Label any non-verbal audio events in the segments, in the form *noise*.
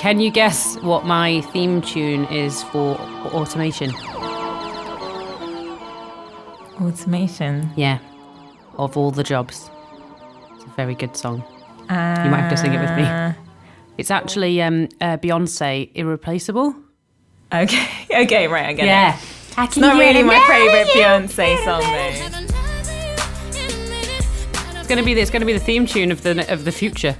Can you guess what my theme tune is for automation? Automation. Yeah, of all the jobs. It's a very good song. you might have to sing it with me. Uh, It's actually um, uh, Beyonce, "Irreplaceable." Okay, *laughs* okay, right, I get Yeah, it. I It's not really my favourite *laughs* Beyonce song though. It's gonna be. It's gonna be the theme tune of the of the future,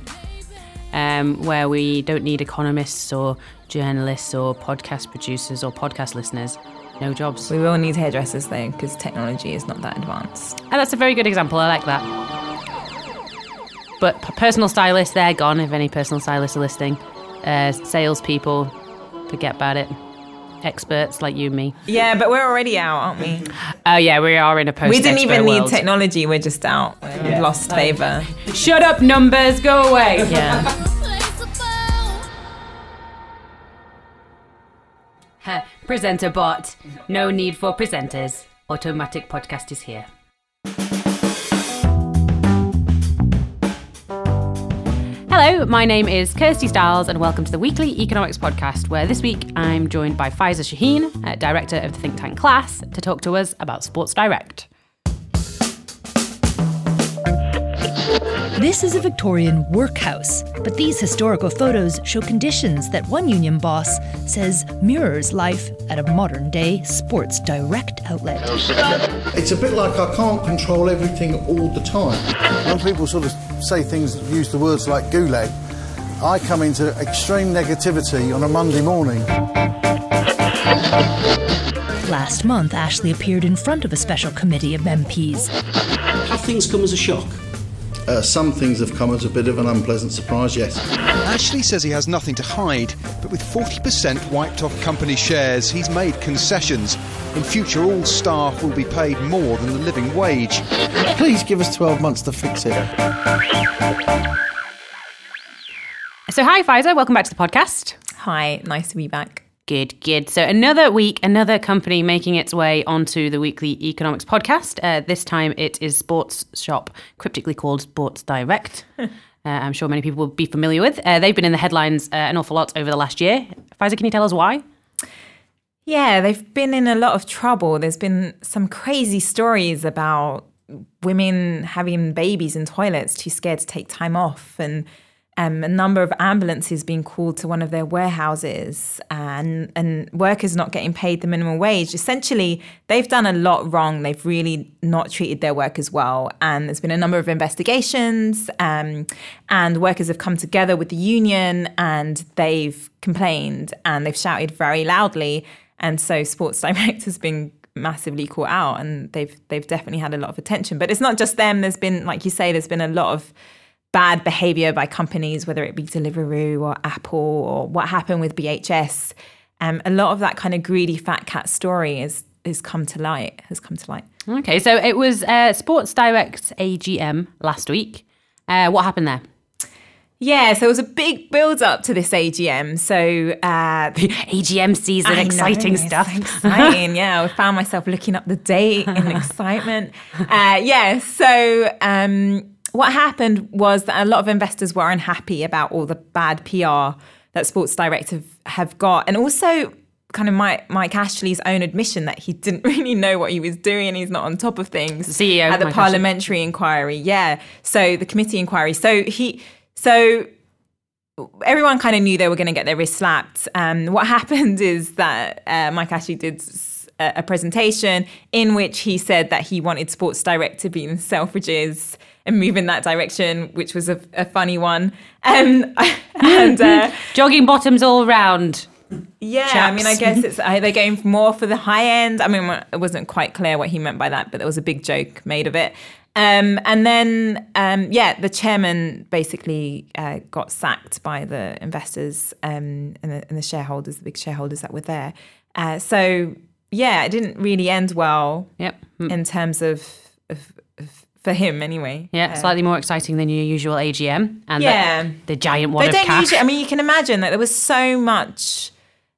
um, where we don't need economists or journalists or podcast producers or podcast listeners. No jobs. We will need hairdressers though, because technology is not that advanced. And that's a very good example. I like that. But personal stylists, they're gone. If any personal stylists are listening, uh, salespeople, forget about it. Experts like you and me. Yeah, but we're already out, aren't we? Oh yeah, we are in a post. we didn't even need world. technology. We're just out. We've lost favour. Shut up, numbers. Go away. Yeah. Presenter bot. No need for presenters. Automatic podcast is here. Hello, my name is Kirsty Stiles, and welcome to the weekly economics podcast, where this week I'm joined by Faiza Shaheen, uh, director of the think tank Class, to talk to us about Sports Direct. This is a Victorian workhouse, but these historical photos show conditions that one union boss says mirrors life at a modern day sports direct outlet. It's a bit like I can't control everything all the time. When people sort of say things, use the words like gulag, I come into extreme negativity on a Monday morning. Last month, Ashley appeared in front of a special committee of MPs. Have things come as a shock? Uh, some things have come as a bit of an unpleasant surprise, yes. Ashley says he has nothing to hide, but with 40% wiped off company shares, he's made concessions. In future, all staff will be paid more than the living wage. Please give us 12 months to fix it. So, hi, Faiza. Welcome back to the podcast. Hi, nice to be back. Good, good. So, another week, another company making its way onto the weekly economics podcast. Uh, this time it is Sports Shop, cryptically called Sports Direct. *laughs* uh, I'm sure many people will be familiar with. Uh, they've been in the headlines uh, an awful lot over the last year. Faiza, can you tell us why? Yeah, they've been in a lot of trouble. There's been some crazy stories about women having babies in toilets, too scared to take time off, and um, a number of ambulances being called to one of their warehouses, and and workers not getting paid the minimum wage. Essentially, they've done a lot wrong. They've really not treated their workers well, and there's been a number of investigations. Um, and workers have come together with the union, and they've complained and they've shouted very loudly. And so Sports *laughs* Direct has been massively caught out and they've they've definitely had a lot of attention. But it's not just them. There's been, like you say, there's been a lot of bad behavior by companies, whether it be Deliveroo or Apple or what happened with BHS. Um, a lot of that kind of greedy fat cat story is has come to light, has come to light. Okay, so it was uh, Sports Direct's AGM last week. Uh, what happened there? Yeah, so it was a big build up to this AGM. So uh, *laughs* AGM season, I exciting it's stuff. so exciting, *laughs* yeah. I found myself looking up the date in *laughs* excitement. Uh, yeah, so um, what happened was that a lot of investors were unhappy about all the bad PR that Sports Direct have, have got, and also kind of Mike, Mike Ashley's own admission that he didn't *laughs* really know what he was doing and he's not on top of things. CEO, at the Mike Ashley. parliamentary inquiry, yeah. So the committee inquiry. So he, so everyone kind of knew they were going to get their wrist slapped. Um, what *laughs* happened is that uh, Mike Ashley did a presentation in which he said that he wanted Sports Direct to be in *laughs* Selfridges and move in that direction, which was a, a funny one. Um, *laughs* and uh, *laughs* Jogging bottoms all round. yeah, I mean, I guess it's *laughs* uh, they're going more for the high end. I mean, it wasn't quite clear what he meant by that, but there was a big joke made of it. Um, and then, um, yeah, the chairman basically uh, got sacked by the investors um, and, the, and the shareholders, the big shareholders that were there. Uh, so, yeah, it didn't really end well Yep. In terms of, of for him, anyway. Yeah, Uh, slightly more exciting than your usual AGM. And the- Yeah. the, giant wad they of don't cash. usually. I mean, you can imagine that there was so much,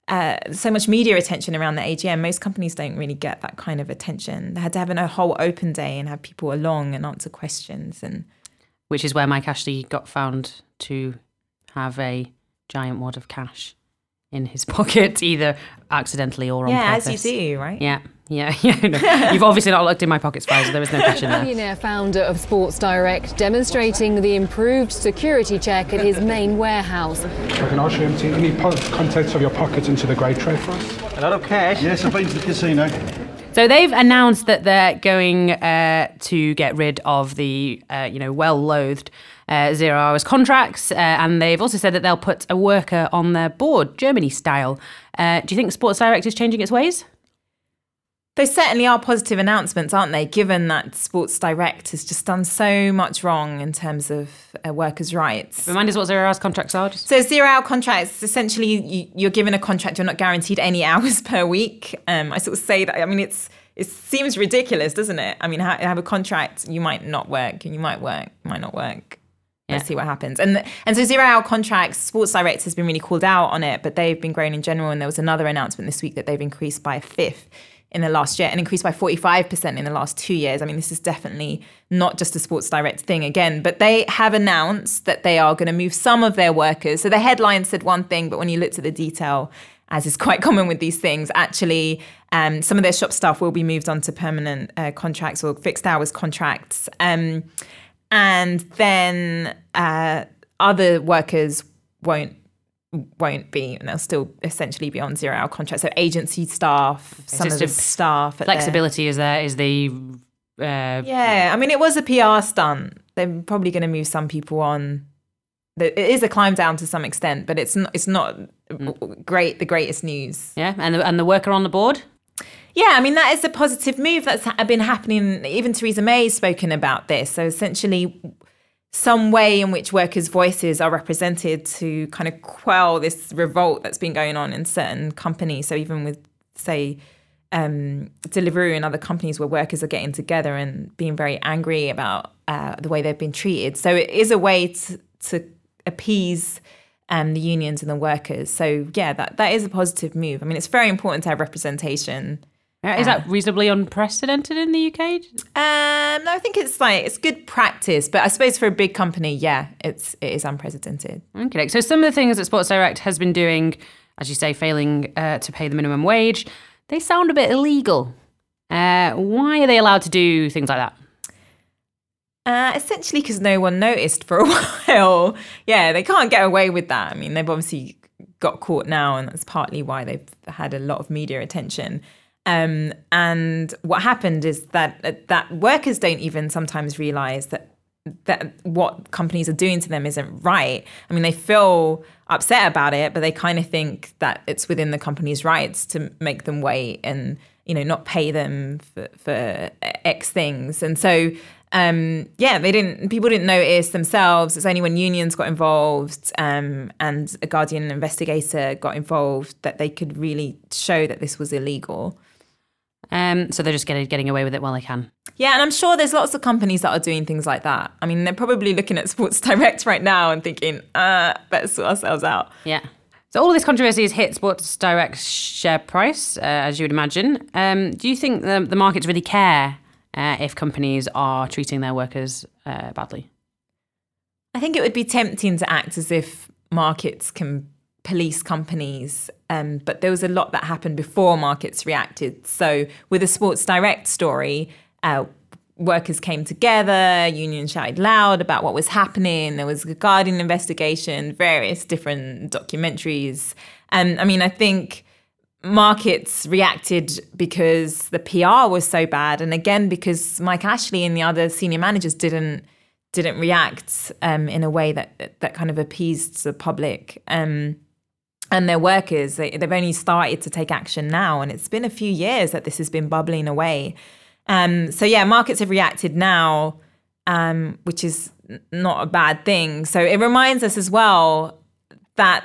uh, so much media attention around the AGM. Most companies don't really get that kind of attention. They had to have a whole open day and have people along and answer questions. And which is where Mike Ashley got found to have a giant wad of cash in his *laughs* pocket, either accidentally or on Yeah, purpose. as you do, right? Yeah, yeah, *laughs* yeah. no. You've obviously not looked in my pockets, Faisal. There was no cash in there. Millionaire founder of Sports Direct demonstrating the improved security check at his main warehouse. I can ask you empty any po- contents of your pockets into the grey tray for us. A lot of cash. Yes, I've been to the casino. So they've announced that they're going uh, to get rid of the, uh, you know, well-loathed uh, zero hours contracts, uh, and they've also said that they'll put a worker on their board, Germany style. Uh, do you think Sports Direct is changing its ways? Those certainly are positive announcements, aren't they? Given that Sports Direct has just done so much wrong in terms of uh, workers' rights. Remind us what zero hours contracts are. Just So zero hour contracts, essentially, you, you're given a contract. You're not guaranteed any *laughs* hours per week. Um, I sort of say that. I mean, it's it seems ridiculous, doesn't it? I mean, ha- have a contract, you might not work, and you might work, might not work. Let's see what happens. And and so zero hour contracts, Sports Direct has been really called out on it, but they've been growing in general. And there was another announcement this week that they've increased by a fifth in the last year and increased by 45% in the last two years. I mean, this is definitely not just a Sports Direct thing again, but they have announced that they are going to move some of their workers. So the headline said one thing, but when you looked at the detail, as is *laughs* quite common with these things, actually, um, some of their shop staff will be moved on to permanent uh, contracts or fixed hours contracts. Um, and then uh, other workers won't won't be and they'll still essentially be on zero hour contracts so agency staff some of the staff at their- flexibility is there. Is the uh, yeah i mean it was a pr stunt they're probably going to move some people on it is a climb down to some extent but it's not it's not great the greatest news yeah, and the, and the worker on the board. Yeah, I mean, that is a positive move that's been happening. Even Theresa May's spoken about this. So essentially, some way in which workers' voices are represented to kind of quell this revolt that's been going on in certain companies. So even with, say, um, Deliveroo and other companies where workers are getting together and being very angry about uh, the way they've been treated. So it is a way to, to appease um, the unions and the workers. So yeah, that, that is a positive move. I mean, it's very important to have representation. Is that reasonably unprecedented in the UK? Um, no, I think it's like it's good practice, but I suppose for a big company, yeah, it's it is unprecedented. Okay, so some of the things that Sports Direct has been doing, as you say, failing uh, to pay the minimum wage, they sound a bit illegal. Uh, why are they allowed to do things like that? Uh, essentially, because no one noticed for a *laughs* while. yeah, they can't get away with that. I mean, they've obviously got caught now, and that's partly why they've had a lot of media attention. Um, and what happened is that that workers don't even sometimes realize that that what companies are doing to them isn't right. I mean, they feel upset about it, but they kind of think that it's within the company's rights to make them wait and you know not pay them for, for X things. And so, um, yeah, they didn't. People didn't notice themselves. It's only when unions got involved um, and a Guardian investigator got involved that they could really show that this was illegal. Um, so they're just getting, getting away with it while they can. Yeah, and I'm sure there's lots of companies that are doing things like that. I mean, they're probably looking at Sports *laughs* Direct right now and thinking, uh, better sort ourselves out. Yeah. So all of this controversy has hit Sports Direct's share price, uh, as you would imagine. Um, do you think the, the markets really care uh, if companies are treating their workers uh, badly? I think it would be tempting to act as if markets can police companies, um, but there was a lot that happened before markets reacted. So with the Sports Direct story, uh, workers came together, unions shouted loud about what was happening. There was a Guardian investigation, various different documentaries. And I mean, I think markets reacted because the PR was so bad, and again because Mike Ashley and the other senior managers didn't didn't react um, in a way that that kind of appeased the public. Um, and their workers, they, they've only started to take action now, and it's been a few years that this has been bubbling away. Um, so yeah, markets have reacted now, um, which is not a bad thing. So it reminds us as well that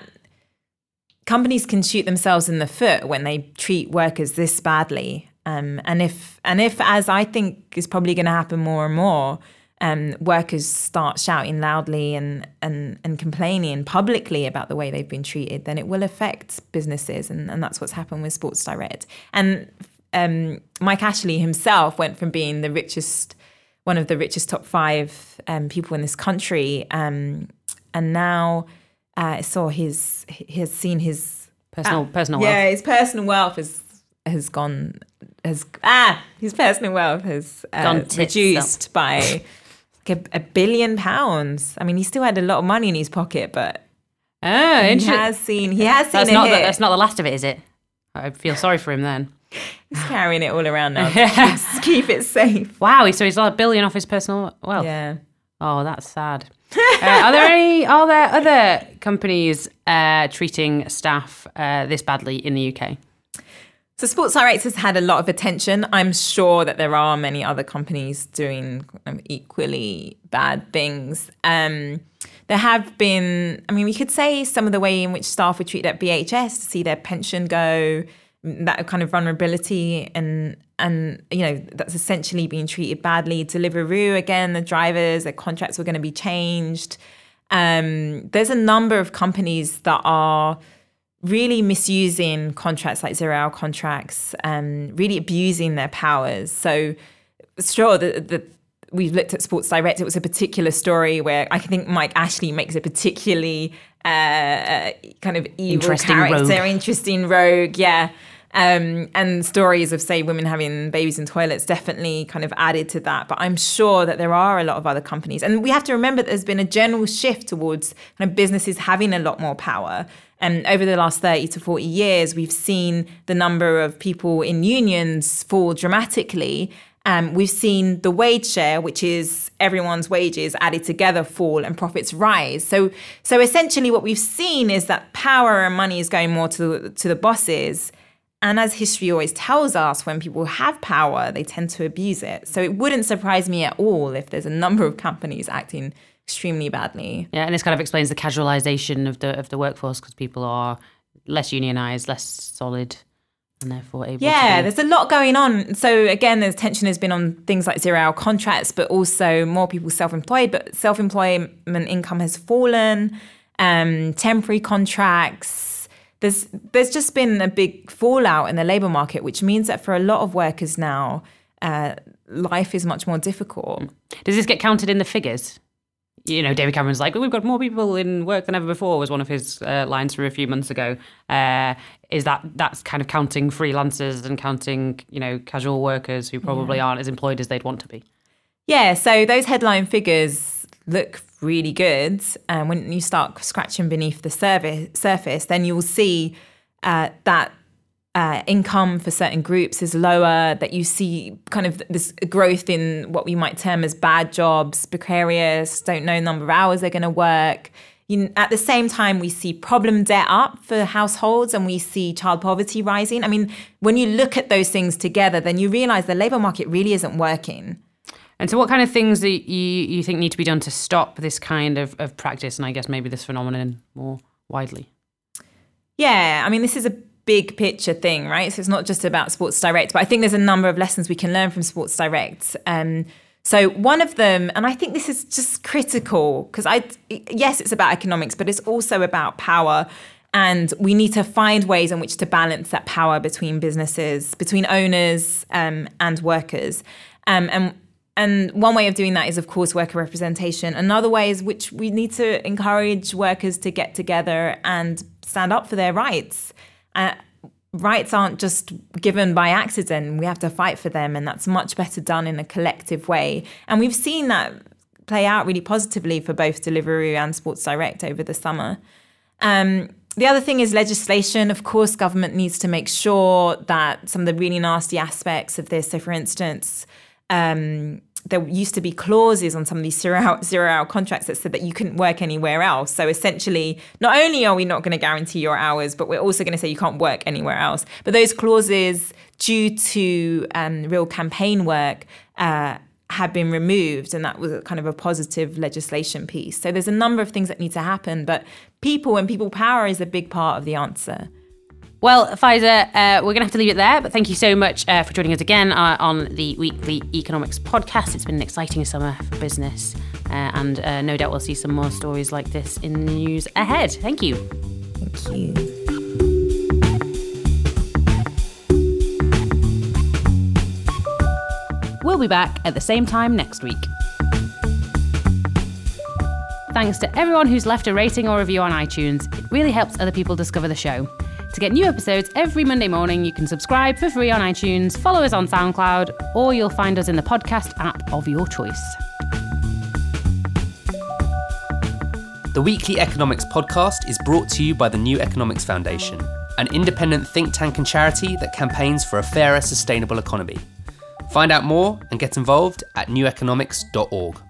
companies can shoot themselves in the foot when they treat workers this badly. Um, and if and if, as I think is probably going to happen more and more, um, workers start shouting loudly and, and and complaining publicly about the way they've been treated, then it will affect businesses, and, and that's what's happened with Sports Direct. And um, Mike Ashley himself went from being the richest, one of the richest top five um, people in this country, um, and now uh, saw his he has seen his Personal, ah, personal yeah wealth. his personal wealth has has gone has ah his personal wealth has uh, reduced by a, a billion pounds. I mean, he still had a lot of money in his pocket, but Oh, he has seen he has seen That's not the, that's not the last of it, is it? I feel sorry for him then. *laughs* He's carrying it all around now. *laughs* keep, keep it safe. Wow, so he's like a billion off his personal wealth. Yeah. Oh, that's sad. uh, are there any? Are there other companies uh, treating staff uh, this badly in the UK? So Sports Direct has had a lot of attention. I'm sure that there are many other companies doing um, equally bad things. Um, there have been, I mean, we could say some of the way in which staff were treated at BHS to see their pension go, that kind of vulnerability and and you know that's essentially being treated badly. Deliveroo again, the drivers, their contracts were going to be changed. Um, there's a number of companies that are really misusing contracts like zero hour contracts, um, really abusing their powers. So, sure, the, the, we've looked at Sports Direct. It was a particular story where I think Mike Ashley makes a particularly uh, kind of evil Interesting character, rogue. interesting rogue, yeah. Um, and stories of, say, women having babies in toilets definitely kind of added to that. But I'm sure that there are a lot of other companies. And we have to remember that there's been a general shift towards kind of businesses having a lot more power. And over the last 30 to 40 years, we've seen the number of people in unions fall dramatically. Um, we've seen the wage share, which is everyone's wages added together, fall and profits rise. So, so essentially, what we've seen is that power and money is going more to the, to the bosses. And as history always tells us, when people have power, they tend to abuse it. So it wouldn't surprise me at all if there's a number of companies acting extremely badly. Yeah, and this kind of explains the casualization of the of the workforce because people are less unionized, less solid, and therefore able. Yeah, to there's a lot going on. So again, there's tension has been on things like zero hour contracts, but also more people self-employed. But self-employment income has fallen. Um, temporary contracts. There's there's just been a big fallout in the labour market, which means that for a lot of workers now, uh, life is much more difficult. Does this get counted in the figures? You know, David Cameron's like, we've got more people in work than ever before, was one of his uh, lines from a few months ago. Uh, is that that's kind of counting freelancers and counting, you know, casual workers who probably aren't as employed as they'd want to be? Yeah, so those headline figures look really good. And when you start scratching beneath the surface, surface then you'll see uh, that uh, income for certain groups is lower, that you see kind of this growth in what we might term as bad jobs, precarious, don't know number of hours they're going to work. You, at the same time, we see problem debt up for households and we see child poverty rising. I mean, when you look at those things together, then you realize the labor market really isn't working. And so, what kind of things that you, you think need to be done to stop this kind of, of practice and I guess maybe this phenomenon more widely? Yeah, I mean, this is a big picture thing, right? So it's not just about Sports Direct, but I think there's a number of lessons we can learn from Sports Direct. Um, so one of them, and I think this is just critical because I, yes, it's about economics, but it's also about power. And we need to find ways in which to balance that power between businesses, between owners um, and workers. Um, and and one way of doing that is, of course, worker representation. Another way is which we need to encourage workers to get together and stand up for their rights. Uh, rights aren't just given by accident. We have to fight for them, and that's much better done in a collective way. And we've seen that play out really positively for both Deliveroo and Sports Direct over the summer. Um, the other thing is legislation. Of course, government needs to make sure that some of the really nasty aspects of this, so for instance, um, there used to be clauses on some of these zero hour, zero hour contracts that said that you couldn't work anywhere else. So essentially, not only are we not going to guarantee your hours, but we're also going to say you can't work anywhere else. But those clauses, due to um, real campaign work, uh, have been removed, and that was kind of a positive legislation piece. So there's a number of things that need to happen, but people and people power is a big part of the answer. Well, Faiza, uh, we're going to have to leave it there, but thank you so much uh, for joining us again uh, on the weekly economics podcast. It's been an exciting summer for business, uh, and uh, no doubt we'll see some more stories like this in the news ahead. Thank you. Thank you. We'll be back at the same time next week. thanks to everyone who's left a rating or review on iTunes. It really helps other people discover the show. To get new episodes every Monday morning, you can subscribe for free on iTunes, follow us on SoundCloud, or you'll find us in the podcast app of your choice. The Weekly Economics podcast is brought to you by the New Economics Foundation, an independent think tank and charity that campaigns for a fairer, sustainable economy. Find out more and get involved at neweconomics.org.